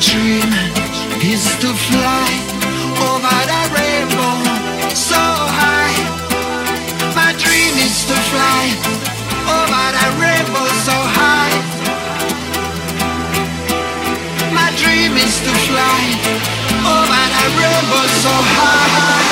dream is to fly over the rainbow so high. My dream is to fly over the rainbow so high. My dream is to fly over the rainbow so high.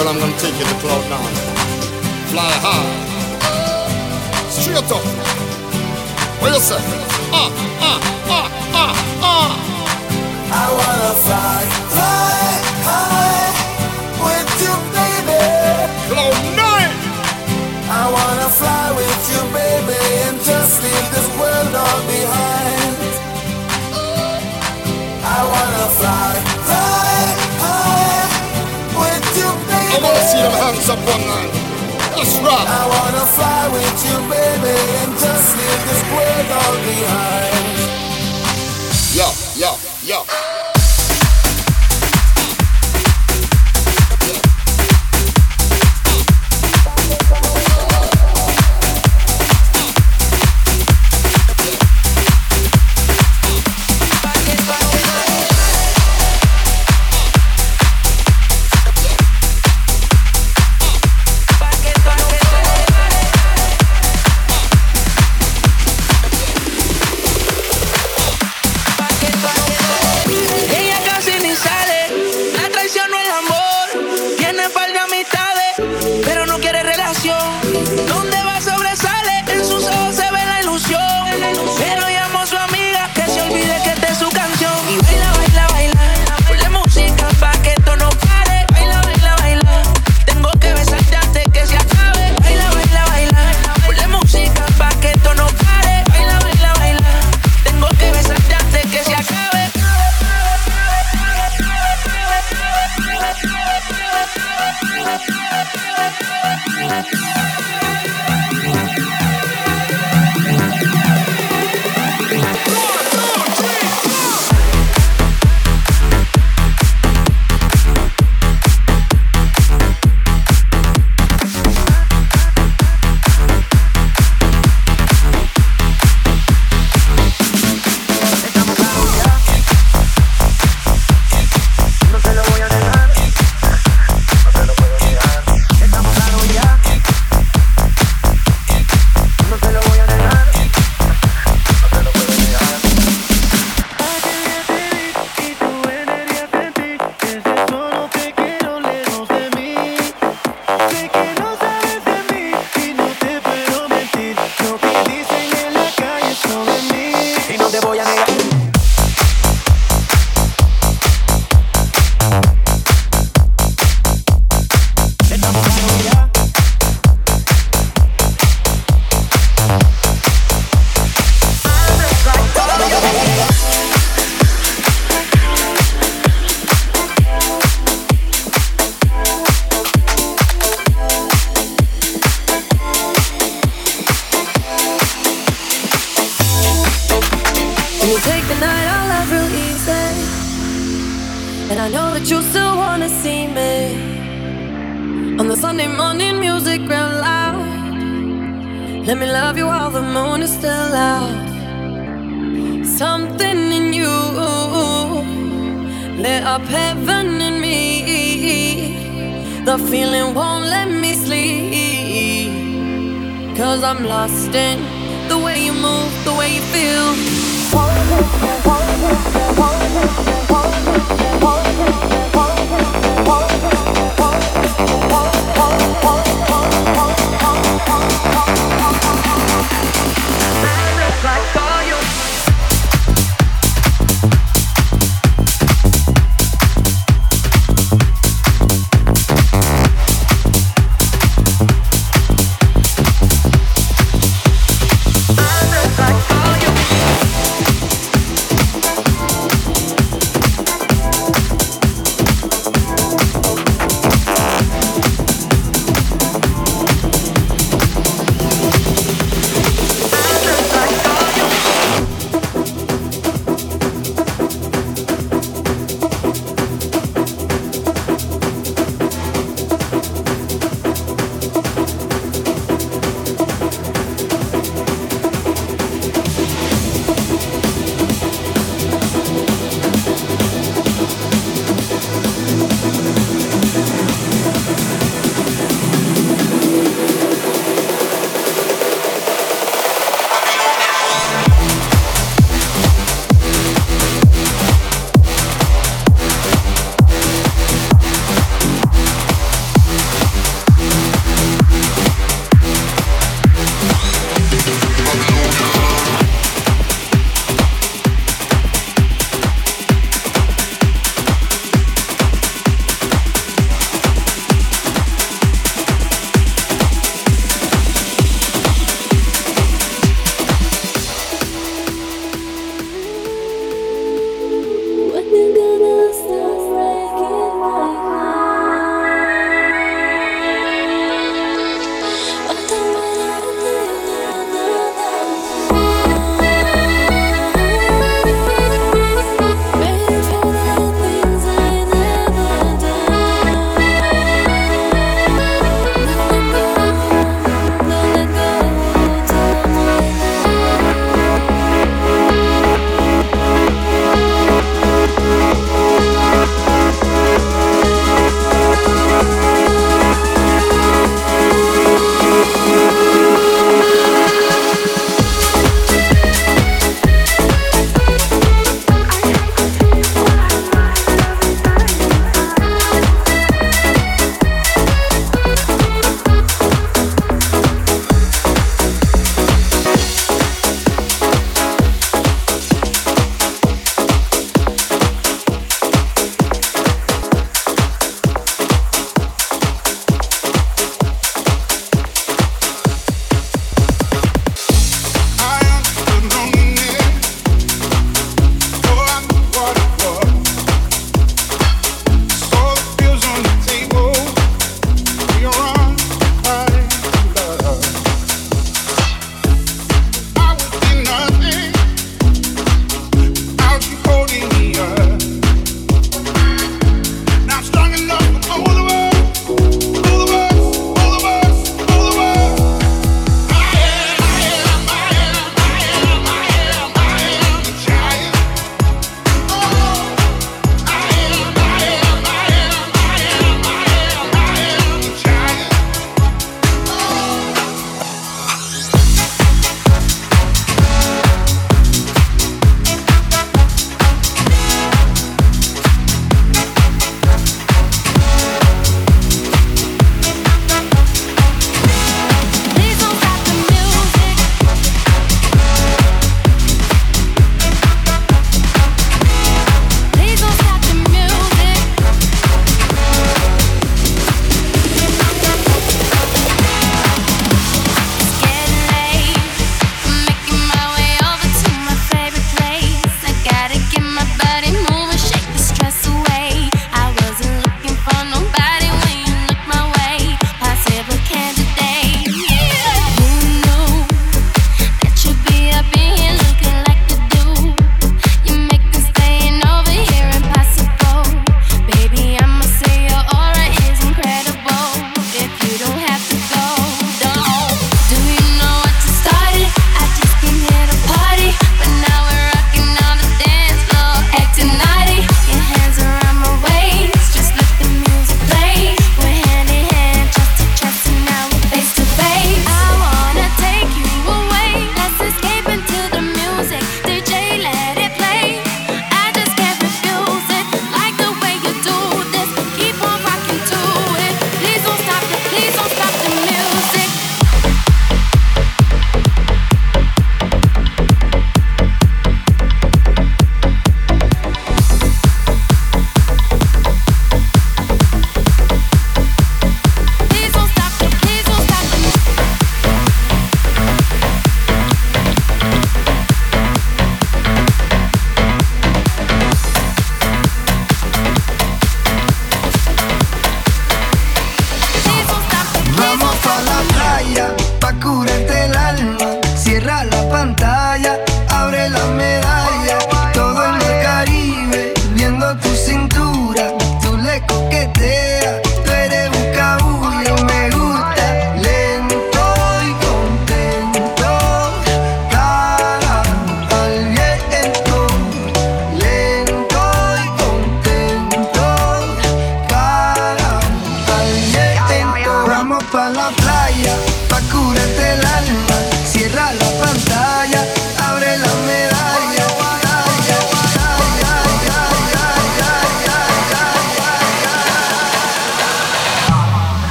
Girl, I'm gonna take you to cloud nine. Fly high. Straight up. What you say? Ah, ah, ah, ah, ah. I wanna fly, fly high with you, baby. Cloud nine. I wanna fly with you, baby, and just leave this world all behind. I wanna fly, fly see them hands up one night. Let's rock. I wanna fly with you, baby, and just leave this world all behind. Yo, yo, yo. A negar. the way you move, the way you feel.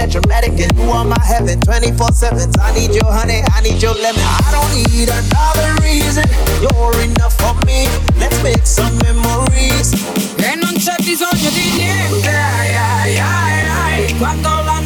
electromagnetic, and you are my heaven. 24 7 I need your honey, I need your lemon. I don't need another reason. You're enough for me. Let's make some memories. E non c'è bisogno di niente. Quando la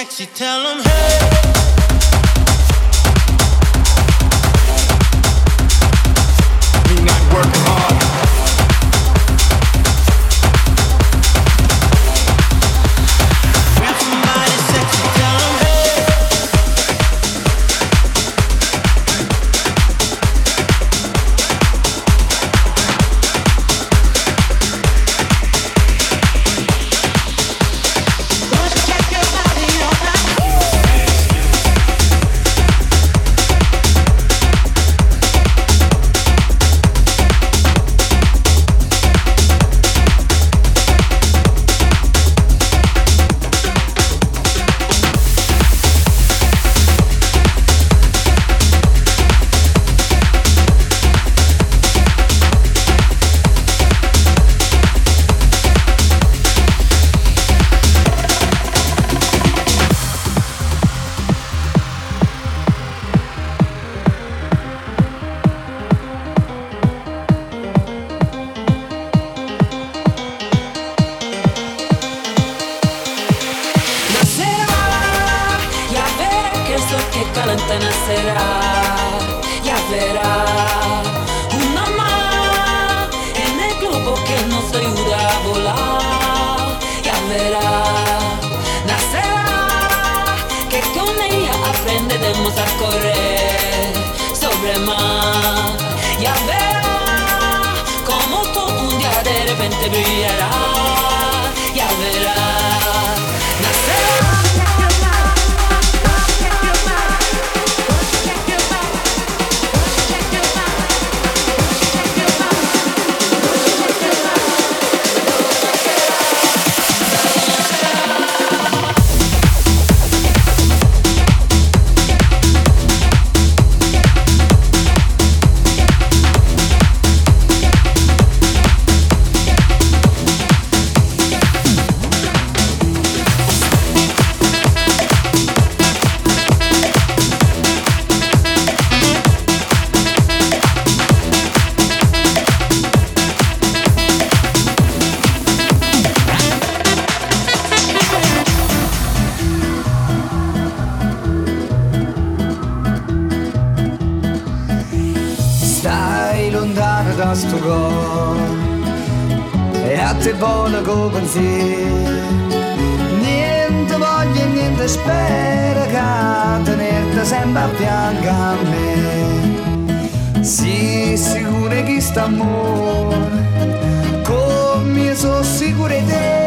sexy, tell them hey. más. Ya verás como tú un día de repente brillarás. has to go e a te buona così niente voglia e niente spera che tenerti sempre a fianco a me. Sii sicuro che sta amore come sono sicuro di te.